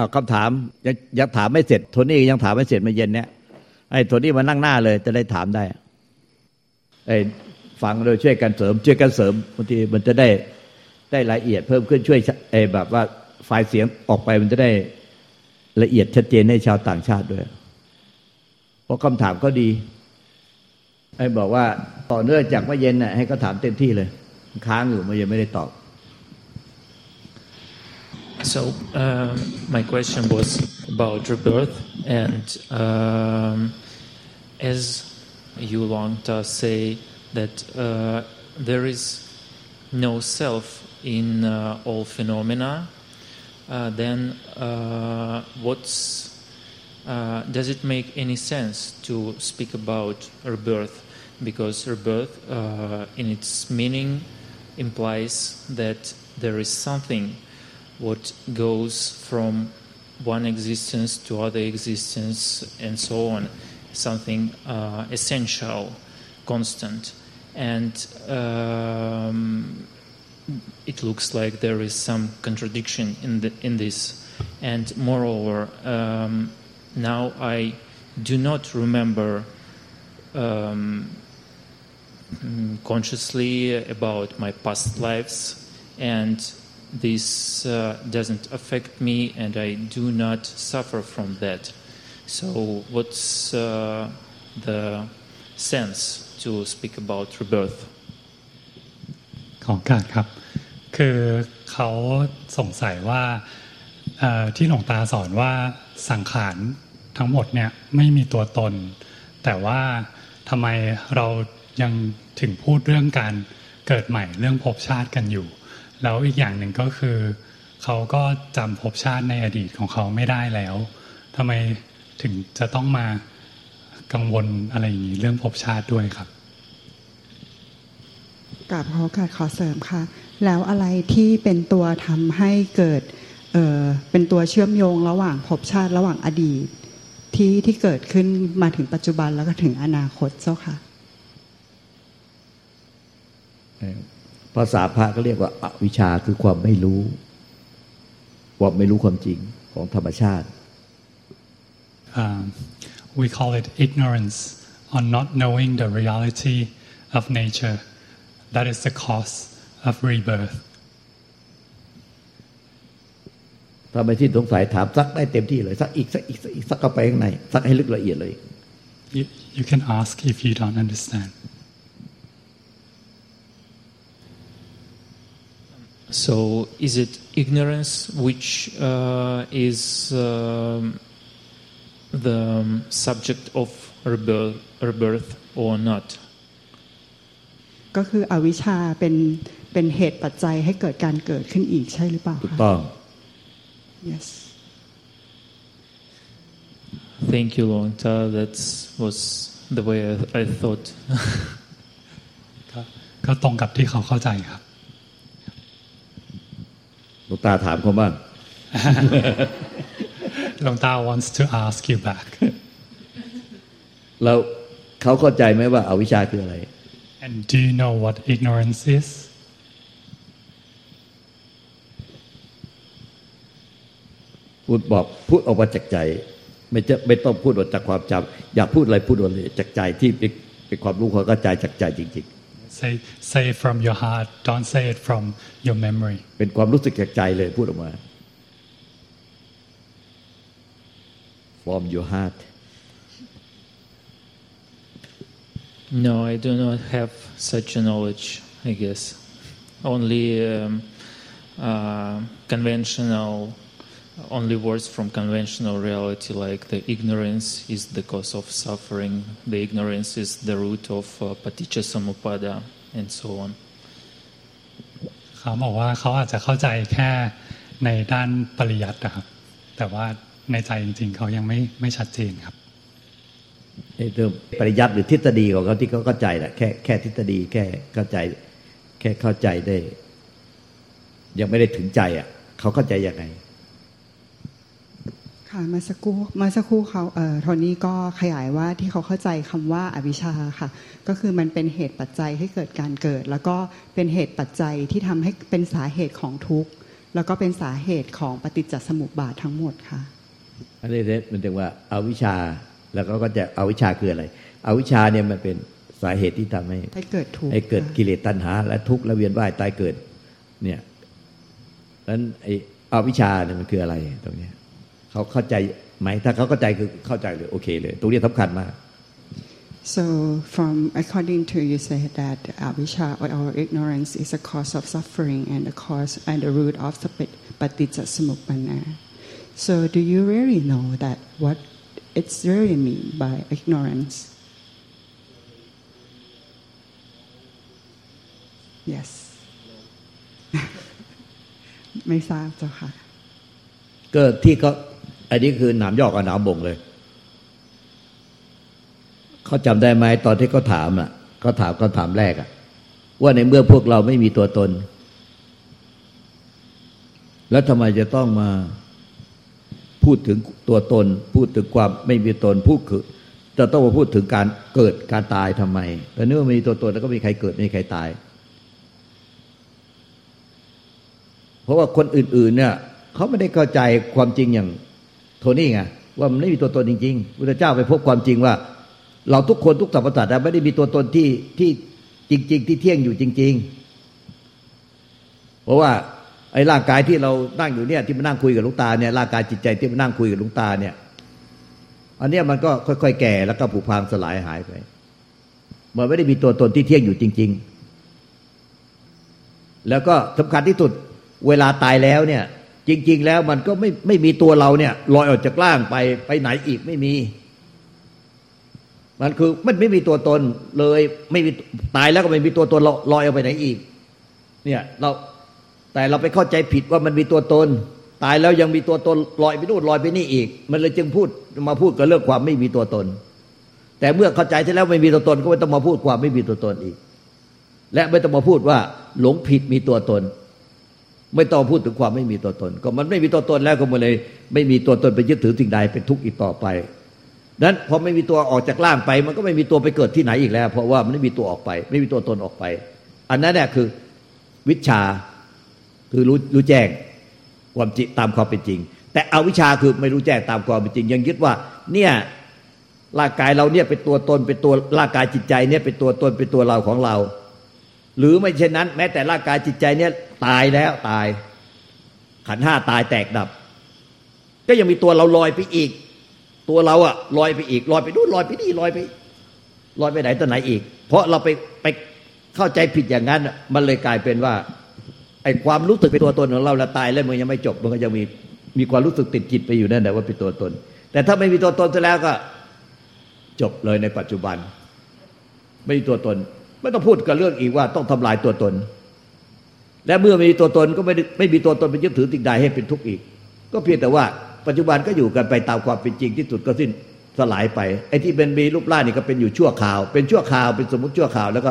อาคำถามยังยังถามไม่เสร็จโทนี่ยังถามไม่เสร็จมาเย็นเนี้ยไอ้โทนี่มานั่งหน้าเลย จะได้ถามได้ไอ้ฟังโดยช่วยกันเสริม ช่วยกันเสริมบางทีมันจะได้ได้ละเอียดเพิ่มขึ้นช่วยไอ้แบบว่าไฟล์เสียงออกไปมันจะได้ละเอียดชัดเจนให้ชาวต่างชาติด้วย เพราะคำถามก็ดี ไอ้บอกว่าต่อเนื่องจากเมื่อเย็นน่ะให้เขาถามเต็มที่เลย ค้างอยู่เมื่อเย็นไม่ได้ตอบ So um, my question was about rebirth, and um, as you long to say that uh, there is no self in uh, all phenomena, uh, then uh, what's uh, does it make any sense to speak about rebirth? Because rebirth, uh, in its meaning, implies that there is something what goes from one existence to other existence and so on, something uh, essential, constant. And um, it looks like there is some contradiction in, the, in this. And moreover, um, now I do not remember um, consciously about my past lives and this uh, doesn't affect me and I do not suffer from that. So, what's uh, the sense to speak about rebirth? ของการครับ คือเขาสงสัยว่าที่หลวงตาสอนว่าสังขารทั้งหมดเนี่ยไม่มีตัวตน แต่ว่าทำไมเรายังถึงพูดเรื่องการเกิดใหม่เรื่องภพชาติกันอยู่ แล้วอีกอย่างหนึ่งก็คือ เขาก็จำภพชาติในอดีตของเขาไม่ได้แล้วทำไมถึงจะต้องมากังวลอะไรอย่างนี้เรื่องภพชาติด้วยครับกราบขอการขอเสริมค่ะ แล้วอะไรที่เป็นตัวทำให้เกิดเเป็นตัวเชื่อมโยงระหว่างภพชาติระหว่างอดีต ที่ที่เกิดขึ้นมาถึงปัจจุบันแล้วก็ถึงอนาคตเจ้าค่ะ ภาษาพระก็เรียกว่าอวิชชาคือความไม่รู้ความไม่รู้ความจริงของธรรมชาติ um, we call it ignorance on not knowing the reality of nature that is the cause of rebirth ถ้าไม่ที่สงสัยถามซักได้เต็มที่เลยซักอีกซักอีกซักอีกซักเข้าไปข้างในซักให้ลึกละเอียดเลย you, you can ask if you don't understand So is it ignorance which uh, is uh, the subject of rebirth, rebirth or not? ก็คืออวิชชาเป็นเป็นเหตุปัจจัยให้เกิดการเกิดขึ้นอีกใช่หรือเปล่าถูกต้อง yes. Thank you Luang Ta that was the way I, I thought. ก็ตรงกับที่เขาเข้าใจครับ ลวงตาถามเขาบ้าง หลวงตา wants to ask you back แล้วเขาเข้าใจไหมว่าอาวิชชาคืออะไร and do you know what ignorance is พูดบอกพูดออกมาจากใจ ไม่จะไม่ต้องพูดออกจากความจำอยากพูดอะไรพูดออกเลยจากใจที่เป็นความรู้เขาก็ใจจากใจจริง ๆ say say it from your heart don't say it from your memory เป็นความรู้สึกจากใจเลยพูดออกมา from your heart No, I do not have such a knowledge, I guess. Only um, uh, conventional, only words from conventional reality, like the ignorance is the cause of suffering, the ignorance is the root of uh, paticca samuppada, and so on เขาบอกว่าเขาอาจจะเข้าใจแค่ในด้านปริยัตินะครับ แต่ว่าในใจจริงๆเขายังไม่ไม่ชัดเจนครับเรื่องปริยัติหรือทฤษฎีของเขาที่เขาเข้าใจแหละแค่แค่ทฤษฎีแค่เข้าใจ แค่เข้าใจได้ ยังไม่ได้ถึงใจอะ เขาเข้าใจยังไง ค่ะมาสักครู่มาสักครู่เขาเอ่อโทนี่ก็ขยายว่าที่เขาเข้าใจคำว่าอวิชชาค่ะ ก็คือมันเป็นเหตุปัจจัยให้เกิดการเกิด แล้วก็เป็นเหตุปัจจัยที่ทำให้เป็นสาเหตุของทุกข์แล้วก็เป็นสาเหตุของปฏิจจสมุปบาททั้งหมดค่ะ อันนี้มันถึงว่าอาวิชชาแล้วก็จะอาวิชชาคืออะไรอวิชชาเนี่ยมันเป็นสาเหตุที่ทำให้ให้เกิดทุกข์ให้เกิดกิเลสตัณหา และทุกข์และเวียนว่ายตายเกิด เนี่ยนั้นไอ้อวิชชาเนี่ยมันคืออะไรตรงนี้ เขาเข้าใจไหมถ้าเขาเข้าใจคือเข้าใจเลยโอเคเลยตรงนี้สำคัญมาก So from according to you say that avisha or ignorance is a cause of suffering and the cause and the root of patitsa samuppanna. So do you really know that what it's really mean by ignorance? Yes. ไม่ทราบเจ้าค่ะก็ที่เขา อันนี้คือหนามยอกกับหนามบ่งเลย เขาจำได้ไหมตอนที่เขาถามอะเขาถามเขาถามแรกอะ ว่าในเมื่อพวกเราไม่มีตัวตน แล้วทำไมจะต้องมาพูดถึงตัวตน พูดถึงความไม่มีตนพูดคือจะต้องมาพูดถึงการเกิดการตายทำไมแต่เนื่อมีตัวตนแล้วก็มีใครเกิดไม่มีใครตาย เพราะว่าคนอื่น ๆ เนี่ยเขาไม่ได้เข้าใจความจริงอย่าง โทนี่ไงว่ามันไม่มีตัวตนจริงๆพุทธเจ้าไปพบความจริงว่า เราทุกคนทุกสรรพสัตว์ไม่ได้มีตัวตนที่ที่จริง ๆ ที่เที่ยงอยู่จริง ๆ เพราะว่าไอ้ร่างกายที่เรานั่งอยู่เนี่ยที่มานั่งคุยกับลุงตาเนี่ยร่างกายจิตใจที่มานั่งคุยกับลุงตาเนี่ย อันเนี้ยมันก็ค่อย ๆ แก่แล้วก็ผุพังสลายหายไปมันไม่ได้มีตัวตนที่เที่ยงอยู่จริง ๆ แล้วก็สำคัญที่สุดเวลาตายแล้วเนี่ย จริง ๆ แล้วมันก็ไม่ไม่มีตัวเราเนี่ยลอยออกจากล่างไปไปไหนอีกไม่มี มันคือมันไม่มีตัวตนเลย ไม่มีตายแล้วก็ไม่มีตัวตนลอยออกไปไหนอีก เนี่ยเราแต่เราไปเข้าใจผิดว่ามันมีตัวตน ตายแล้วยังมีตัวตนลอยไปนู่นลอยไปนี่อีก มันเลยจึงพูดมาพูดกับเรื่องความไม่มีตัวตน แต่เมื่อเข้าใจที่แล้วไม่มีตัวตนก็ไม่ต้องมาพูดความไม่มีตัวตนอีก และไม่ต้องมาพูดว่า หลงผิดมีตัวตน ไม่ต้องพูดถึงความไม่มีตัวตน ก็มันไม่มีตัวตนแล้วก็มันเลย ไม่มีตัวตนไปยึดถือสิ่งใดเป็นทุกข์อีกต่อไปนั้นพอไม่มีตัวออกจากร่างไป มันก็ไม่มีตัวไปเกิดที่ไหนอีกแล้ว เพราะว่ามันไม่มีตัวออกไป ไม่มีตัวตนออกไป อันนั้นเนี่ยคือวิชาคือรู้รู้แจ้งความจริงตามความเป็นจริง แต่อวิชาคือไม่รู้แจ้งตามความเป็นจริง ยังยึดว่า เนี่ยร่างกายเราเนี่ยเป็นตัวตนเป็นตัวร่างกายจิตใจเนี่ยเป็นตัวตนเป็นตัวเราของเรา หรือไม่เช่นนั้น แม้แต่ร่างกายจิตใจเนี่ยตายแล้วตาย ขันห้าตายแตกดับ ก็ยังมีตัวเราลอยไปอีก ตัวเราอะลอยไปอีกลอยไปนู่นลอยไปนี่ลอยไปลอยไปไหนตัวไหนอีก เพราะเราไปไปเข้าใจผิดอย่างนั้น มันเลยกลายเป็นว่าไอ้ความรู้สึกเป็นตัวตนของเราละตายแล้วมันยังไม่จบ มันก็ยังมีมีความรู้สึกติดจิตไปอยู่นั่นแหละว่าเป็นตัวตน แต่ถ้าไม่มีตัวตนซะแล้วก็จบเลยในปัจจุบัน ไม่มีตัวตน ไม่ต้องพูดกับเรื่องอีกว่าต้องทำลายตัวตน และเมื่อมีตัวตนก็ไม่ไม่มีตัวตนเป็นยึดถือติดใดให้เป็นทุกข์อีก ก็เพียงแต่ว่าปัจจุบันก็อยู่กันไปตามความเป็นจริงที่สุดก็สิ้นสลายไปไอ้ที่เป็นมีรูปร่างนี่ก็เป็นอยู่ชั่วคราว เป็นชั่วคราวเป็นสมมติชั่วคราวแล้วก็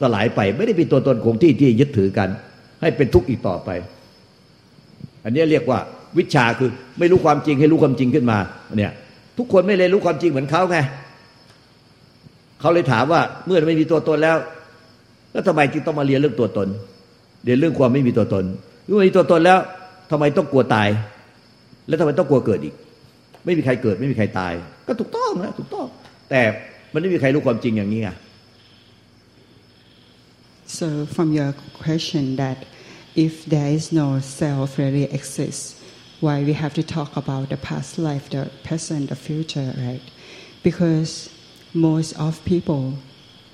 สลายไป ไม่ได้เป็นตัวตนคงที่ที่ยึดถือกัน ให้เป็นทุกข์อีกต่อไป อันนี้เรียกว่าวิชาคือไม่รู้ความจริงให้รู้ความจริงขึ้นมาเนี่ยทุกคนไม่เลยรู้ความจริงเหมือนเขาไง เขาเลยถามว่าเมื่อไม่มีตัวตนแล้ว แล้วทำไมจึงต้องมาเรียนเรื่องตัวตน เรียนเรื่องความไม่มีตัวตนเมื่อมีตัวตนแล้วทำไมต้องกลัวตาย แล้วทำไมต้องกลัวเกิดอีก ไม่มีใครเกิด ไม่มีใครตาย ก็ถูกต้องนะถูกต้อง แต่มันไม่มีใครรู้ความจริงอย่างนี้ไง so from your question that if there is no self really exists why we have to talk about the past life the present the future right because most of people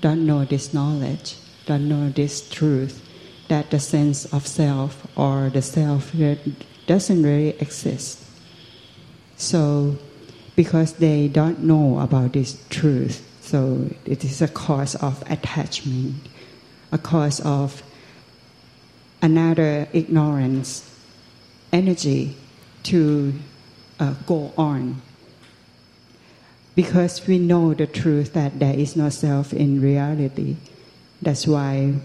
don't know this knowledge, don't know this truth, that the sense of self or the self doesn't really exist. So, because they don't know about this truth, so it is a cause of attachment, a cause of another ignorance, energy to uh, go on because we know the truth that there is no self in reality. That's why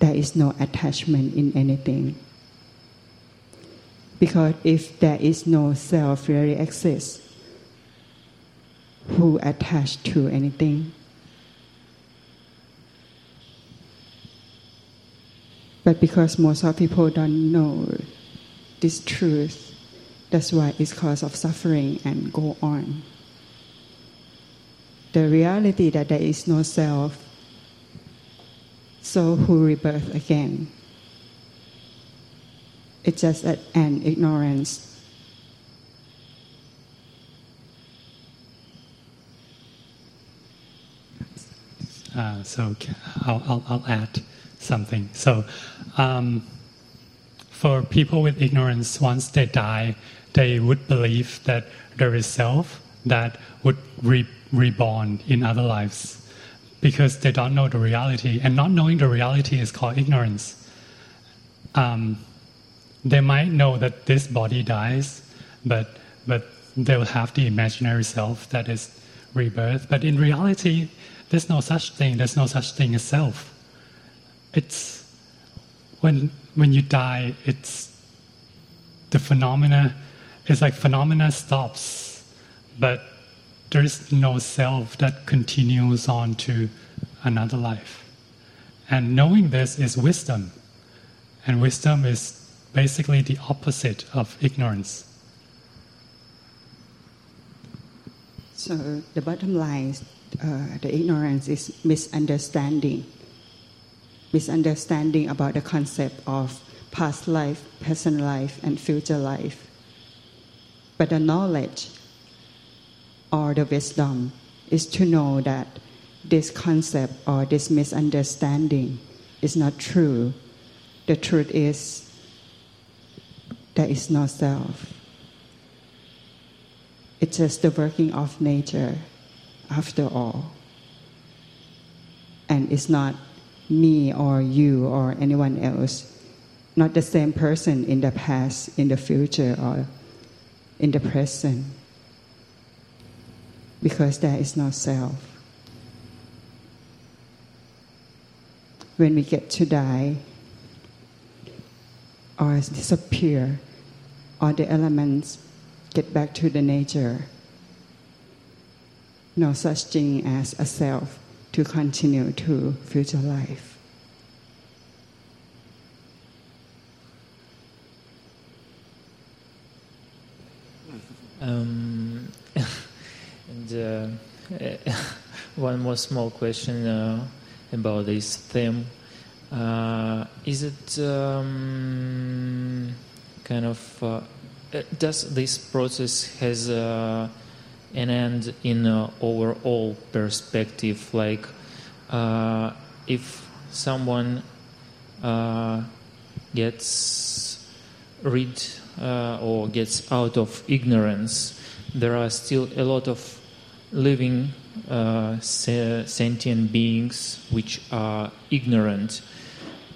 there is no attachment in anything. Because if there is no self really exists, who attached to anything? but because most of people don't know this truth, that's why it's cause of suffering and go on. The reality that there is no self, so who rebirth again. It's just an ignorance Uh, so I'll, I'll, I'll, add something. So um, for people with ignorance, once they die, they would believe that there is self that would re- reborn in other lives because they don't know the reality. And not knowing the reality is called ignorance. Um, they might know that this body dies, but, but they'll have the imaginary self that is rebirth. But in reality, there's no such thing. There's no such thing as self. It's when when you die, it's the phenomena. It's like phenomena stops, but there is no self that continues on to another life. And knowing this is wisdom, and wisdom is basically the opposite of ignorance. So the bottom line uh, the ignorance is misunderstanding. Misunderstanding about the concept of past life, present life, and future life. But the knowledge or the wisdom is to know that this concept or this misunderstanding is not true. The truth is there is no self. It's just the working of nature after all. And it's not me or you or anyone else, not the same person in the past, in the future, or in the present, because there is no self. When we get to die or disappear, all the elements get back to the nature no such thing as a self to continue to future life. Um, and uh, one more small question uh, about this theme. Uh, is it um, kind of uh, does this process has uh, and end in an overall perspective like uh, if someone uh, gets rid uh, or gets out of ignorance there are still a lot of living uh, sentient beings which are ignorant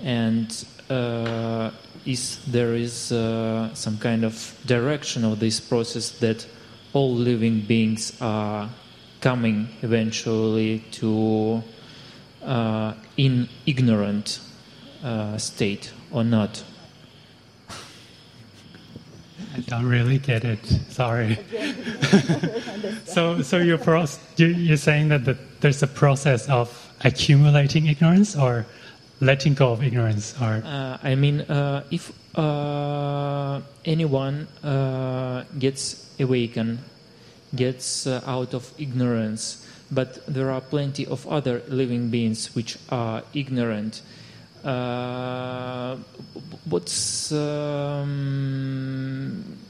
and uh, is there is uh, some kind of direction of this process that all living beings are coming eventually to uh, in ignorant uh, state or not. I don't really get it. Sorry. so, so you're, you're saying that the, there's a process of accumulating ignorance or letting go of ignorance, or uh, I mean, uh, if uh, anyone uh, gets awakened, gets uh, out of ignorance, but there are plenty of other living beings which are ignorant. Uh, what's um,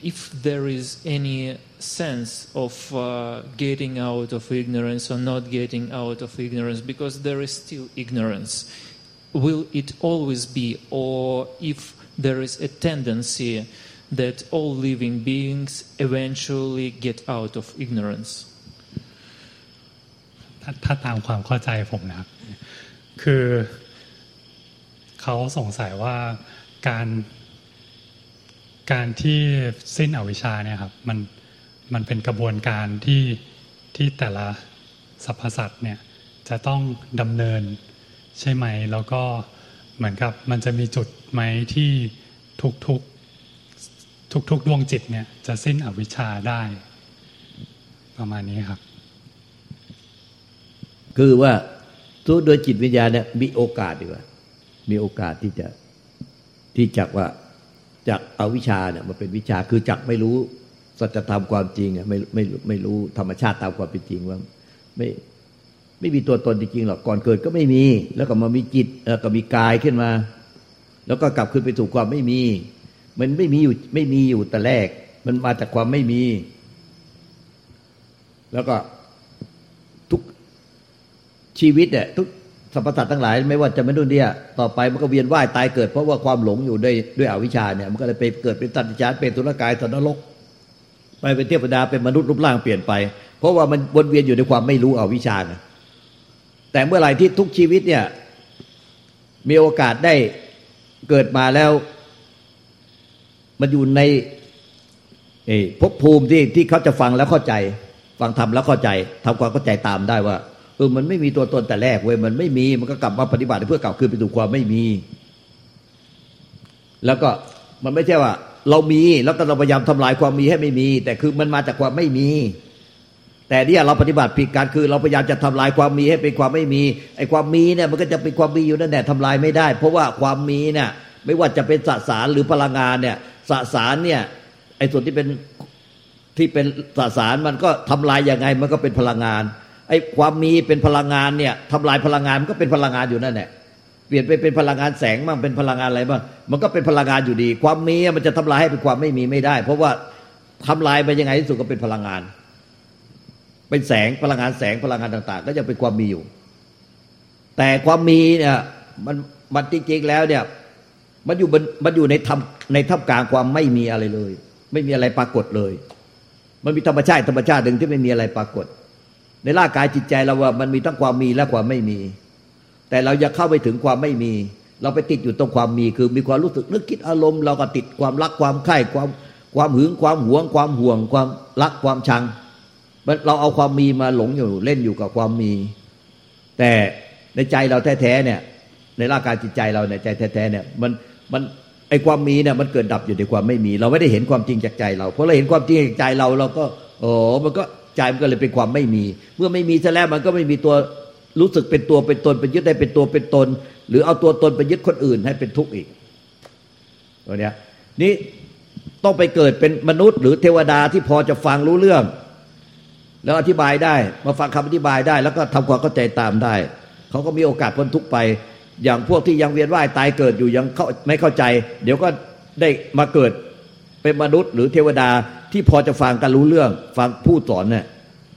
if there is any sense of uh, getting out of ignorance or not getting out of ignorance because there is still ignorance will it always be or if there is a tendency that all living beings eventually get out of ignorance ถ้าตามความเข้าใจผมนะครับ คือ เขาสงสัยว่าการการที่สิ้นอวิชชาเนี่ยครับมันมันเป็นกระบวนการที่ที่แต่ละสรรพสัตว์เนี่ยจะต้องดำเนินใช่ไหม แล้วก็เหมือนกับมันจะมีจุดไหมที่ทุกทุกๆดวงจิตเนี่ยจะสิ้นอวิชชาได้ ประมาณนี้ครับ คือว่าทุกโดยจิตวิญญาณเนี่ยมีโอกาสดีกว่า มีโอกาสที่จะที่จักว่าจากเอาวิชาเนี่ยมาเป็นวิชาคือจักไม่รู้สัจธรรมความจริงอะไม่ไม่ไม่รู้ธรรมชาติตามความเป็นจริงว่าไม่ไม่มีตัวตนจริงๆหรอกก่อนเกิดก็ไม่มี แล้วก็มามีจิตแล้วก็มีกายขึ้นมา แล้วก็กลับขึ้นไปสู่ความไม่มี มันไม่มีอยู่ไม่มีอยู่แต่แรก มันมาจากความไม่มี แล้วก็ทุกชีวิตเนี่ยทุก สรรพสัตว์ทั้งหลายไม่ว่าจะไม่นุ่นเนี่ยต่อไปมันก็เวียนว่ายตายเกิด เพราะว่าความหลงอยู่ด้วยด้วยอวิชชาเนี่ยมันก็เลยไปเกิดเป็นตัติจารเป็นตุลกายสันนรกไปเป็นเทพดาเป็นมนุษย์รูปร่างเปลี่ยนไป เพราะว่ามันวนเวียนอยู่ในความไม่รู้อวิชชาแต่เมื่อไหร่ที่ทุกชีวิตเนี่ยมีโอกาสได้เกิดมาแล้ว มันอยู่ในภพภูมิที่ที่เขาจะฟังแล้วเข้าใจ ฟังทำแล้วเข้าใจทำความเข้าใจตามได้ว่า เออมันไม่มีตัวตนแต่แรกเว้ยมันไม่มีมันก็กลับมาปฏิบัติเพื่อกลับคืนไปสู่ความไม่มี แล้วก็มันไม่ใช่ว่า เรามีแล้วก็เราพยายามทำลายความมีให้ไม่มี แต่คือมันมาจากความไม่มี แต่เนี่ยเราปฏิบัติผิดการคือ เราพยายามจะทำลายความมีให้เป็นความไม่มีไอ้ความมีเนี่ยมันก็จะเป็นความมีอยู่นั่นแหละทำลายไม่ได้ เพราะว่าความมีเนี่ยไม่ว่าจะเป็นสสารหรือพลังงานเนี่ยสสารเนี่ยไอ้ส่วนที่เป็นที่เป็นสสารมันก็ทำลายยังไงมันก็เป็นพลังงาน ไอ้ความมีเป็นพลังงานเนี่ยทำลายพลังงานมันก็เป็นพลังงานอยู่นั่นแหละเปลี่ยนไปเป็นพลังงานแสงบ้างเป็นพลังงานอะไรบ้างมันก็เป็นพลังงานอยู่ดี ความมีมันจะทำลายให้เป็นความไม่มีไม่ได้ เพราะว่าทำลายไปยังไงที่สุดก็เป็นพลังงาน เป็นแสงพลังงานแสงพลังงานต่าง ๆ ก็จะเป็นความมีอยู่ แต่ความมีเนี่ยมันมันจริงๆแล้วเนี่ยมันอยู่มันอยู่ในทำในท่ามกลางความไม่มีอะไรเลย ไม่มีอะไรปรากฏเลย มันมีธรรมชาติธรรมชาติหนึ่งที่ไม่มีอะไรปรากฏ ในร่างกายจิตใจเราว่ามันมีทั้งความมีและความไม่มี แต่เราอยากเข้าไปถึงความไม่มี เราไปติดอยู่ตรงความมีคือมีความรู้สึกนึกคิดอารมณ์ เราก็ติดความรักความใคร่ความความหึงความหวง ความห่วง ความรักความชังเราเอาความมีมาหลงอยู่เล่นอยู่กับความมี แต่ในใจเราแท้ๆเนี่ย ในร่างกายจิตใจเราในใจแท้ๆเนี่ยมันมันไอความมีเนี่ยมันเกิดดับอยู่ในความไม่มี เราไม่ได้เห็นความจริงจากใจเราเพราะเราเห็นความจริงจากใจเราเราก็โอ้มันก็ ใจมันก็เลยเป็นความไม่มี เมื่อไม่มีซะแล้วมันก็ไม่มีตัวรู้สึกเป็นตัวเป็นตนเป็นยึดได้เป็นตัวเป็นตน หรือเอาตัวตนไปยึดคนอื่นให้เป็นทุกข์อีกตัวเนี้ยนี่ต้องไปเกิดเป็นมนุษย์ หรือเทวดาที่พอจะฟังรู้เรื่อง แล้วอธิบายได้ มาฟังคำอธิบายได้ แล้วก็ทำความเข้าใจตามได้ เขาก็มีโอกาสพ้นทุกข์ไป อย่างพวกที่ยังเวียนว่ายตายเกิดอยู่ยังไม่เข้าใจ เดี๋ยวก็ได้มาเกิดเป็นมนุษย์หรือเทวดา ที่พอจะฟังกันรู้เรื่อง ฟังผู้สอนเนี่ย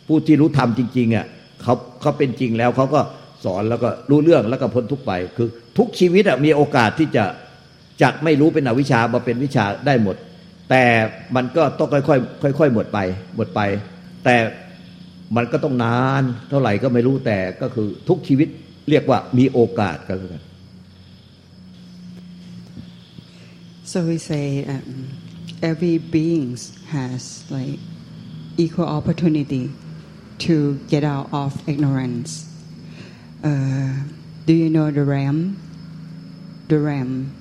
ผู้ที่รู้ธรรมจริงๆอะเขาเขาเป็นจริงแล้วเขาก็สอนแล้วก็รู้เรื่องแล้วก็พ้นทุกไป คือทุกชีวิตอะมีโอกาสที่จะจากไม่รู้เป็นอวิชามาเป็นวิชาได้หมด แต่มันก็ต้องค่อยๆค่อย ๆ หมดไปหมดไป แต่มันก็ต้องนานเท่าไหร่ก็ไม่รู้แต่ก็คือทุกชีวิตเรียกว่ามีโอกาสกัน so we say um, every being has like equal opportunity to get out of ignorance. Uh, do you know the RAM? The RAM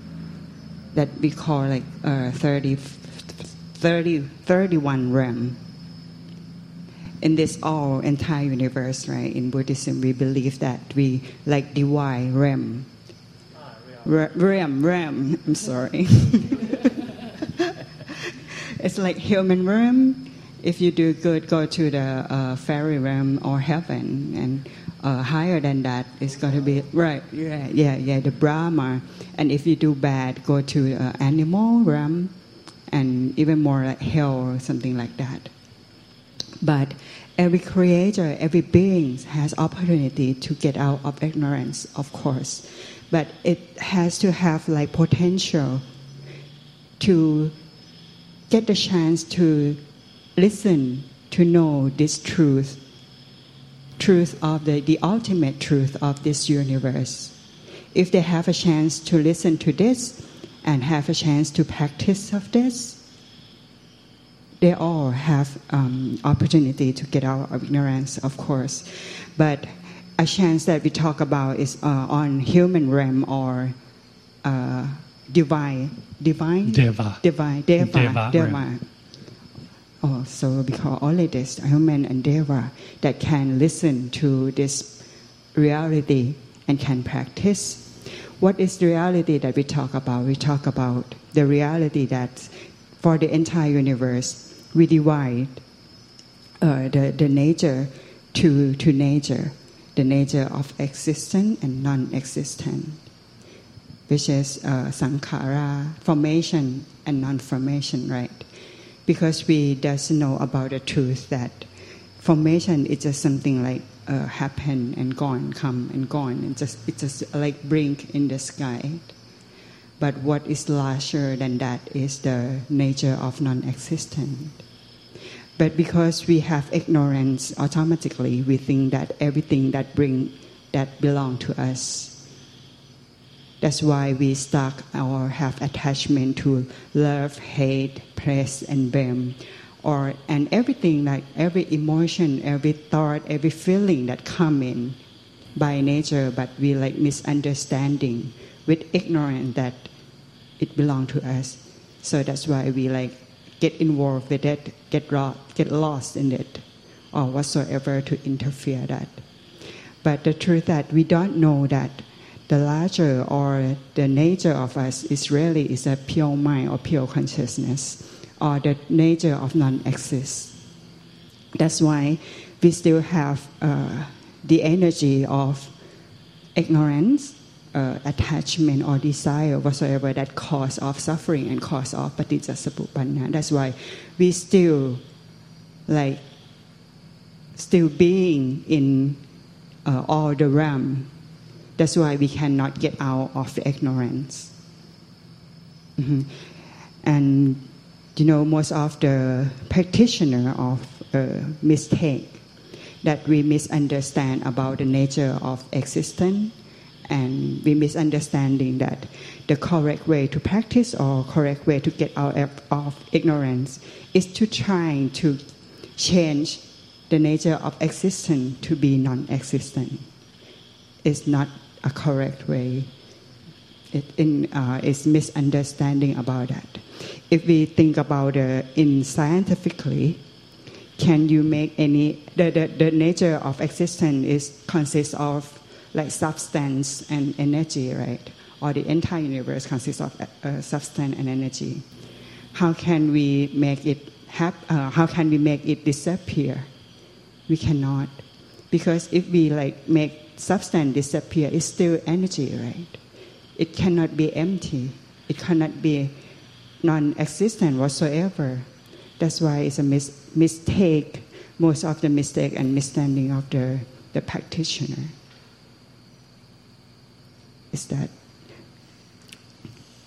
that we call like uh, 30, 30, 31 RAM. In this all entire universe, right? In Buddhism, we believe that we like divine RAM. Ah, RAM, RAM. I'm sorry. It's like human realm. If you do good, go to the uh, fairy realm or heaven, and uh, higher than that, it's going to be right. Yeah, yeah, yeah. The Brahma. And if you do bad, go to uh, animal realm, and even more like hell or something like that. But every creator, every being has opportunity to get out of ignorance, of course. But it has to have like potential to get the chance to listen, to know this truth, truth of the, the ultimate truth of this universe. If they have a chance to listen to this and have a chance to practice of this, they all have um, opportunity to get out of ignorance, of course. But a chance that we talk about is uh, on human realm or uh, divine, divine, deva, divine, deva, deva. deva. Oh, so because only this human and deva that can listen to this reality and can practice. what is the reality that we talk about? We talk about the reality that for the entire universe, we divide uh, the, the nature to, to nature, the nature of existent and non-existent, which is uh, sankhara, formation and non-formation, right? Because we doesn't know about the truth that formation is just something like uh, happen and gone, come and gone, and just it's just like blink in the sky. But what is larger than that is the nature of non-existent. But because we have ignorance, automatically we think that everything that bring that belong to us. That's why we stuck or have attachment to love, hate, praise, and blame, or and everything like every emotion, every thought, every feeling that come in by nature, but we like misunderstanding with ignorance that it belong to us. So that's why we like get involved with it, get lost, get lost in it, or whatsoever to interfere that. But the truth that we don't know that the larger or the nature of us is really is a pure mind or pure consciousness, or the nature of non-exist. That's why we still have uh, the energy of ignorance uh, attachment or desire whatsoever that cause of suffering and cause of paticca That's why we still like still being in uh, all the realm. That's why we cannot get out of ignorance. Mm-hmm. And you know, most of the practitioner of uh, mistake that we misunderstand about the nature of existence and we misunderstanding that the correct way to practice or correct way to get out of ignorance is to try to change the nature of existence to be non-existent. It's not a correct way. It in, uh, it's misunderstanding about that. If we think about it in scientifically, can you make any the, the, the nature of existence is consists of like substance and energy, right? Or the entire universe consists of uh, substance and energy. How can we make it hap- uh, How can we make it disappear? We cannot, because if we like make substance disappear, it's still energy, right? It cannot be empty. It cannot be non-existent whatsoever. That's why it's a mis- mistake. Most of the mistake and misunderstanding of the, the practitioner is that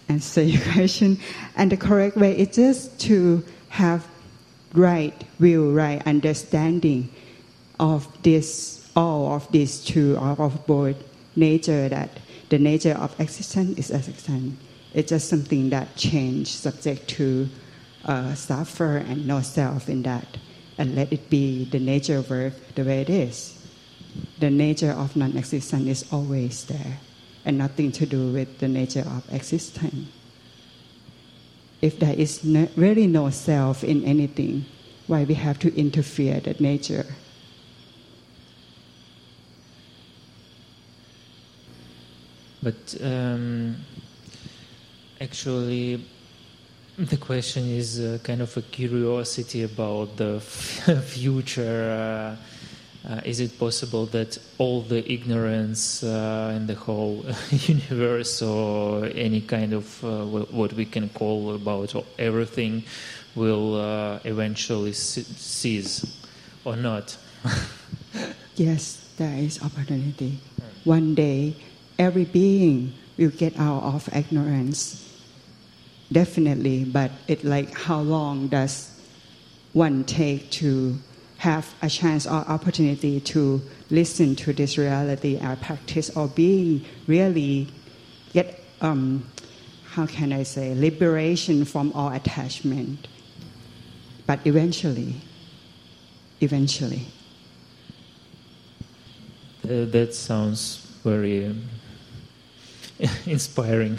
answer your question? And the correct way is just to have right will, right understanding of this, all of these two, are of both nature that the nature of existence is existence. It's just something that change, subject to uh, suffer and no self in that, and let it be the nature of work the way it is. The nature of non-existence is always there and nothing to do with the nature of existence. If there is no, really no self in anything, why we have to interfere that nature? But um, actually, the question is uh, kind of a curiosity about the future. Uh, uh, is it possible that all the ignorance uh, in the whole universe or any kind of uh, what we can call about everything will uh, eventually cease or not? yes, there is opportunity. One day, every being will get out of ignorance. Definitely, but it like how long does one take to have a chance or opportunity to listen to this reality and practice or being really get um, how can I say liberation from all attachment. But eventually, eventually. Uh, that sounds very inspiring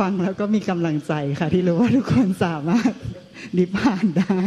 ฟังแล้วก็มีกำลังใจค่ะที่รู้ว่าทุกคนสามารถนิพพานได้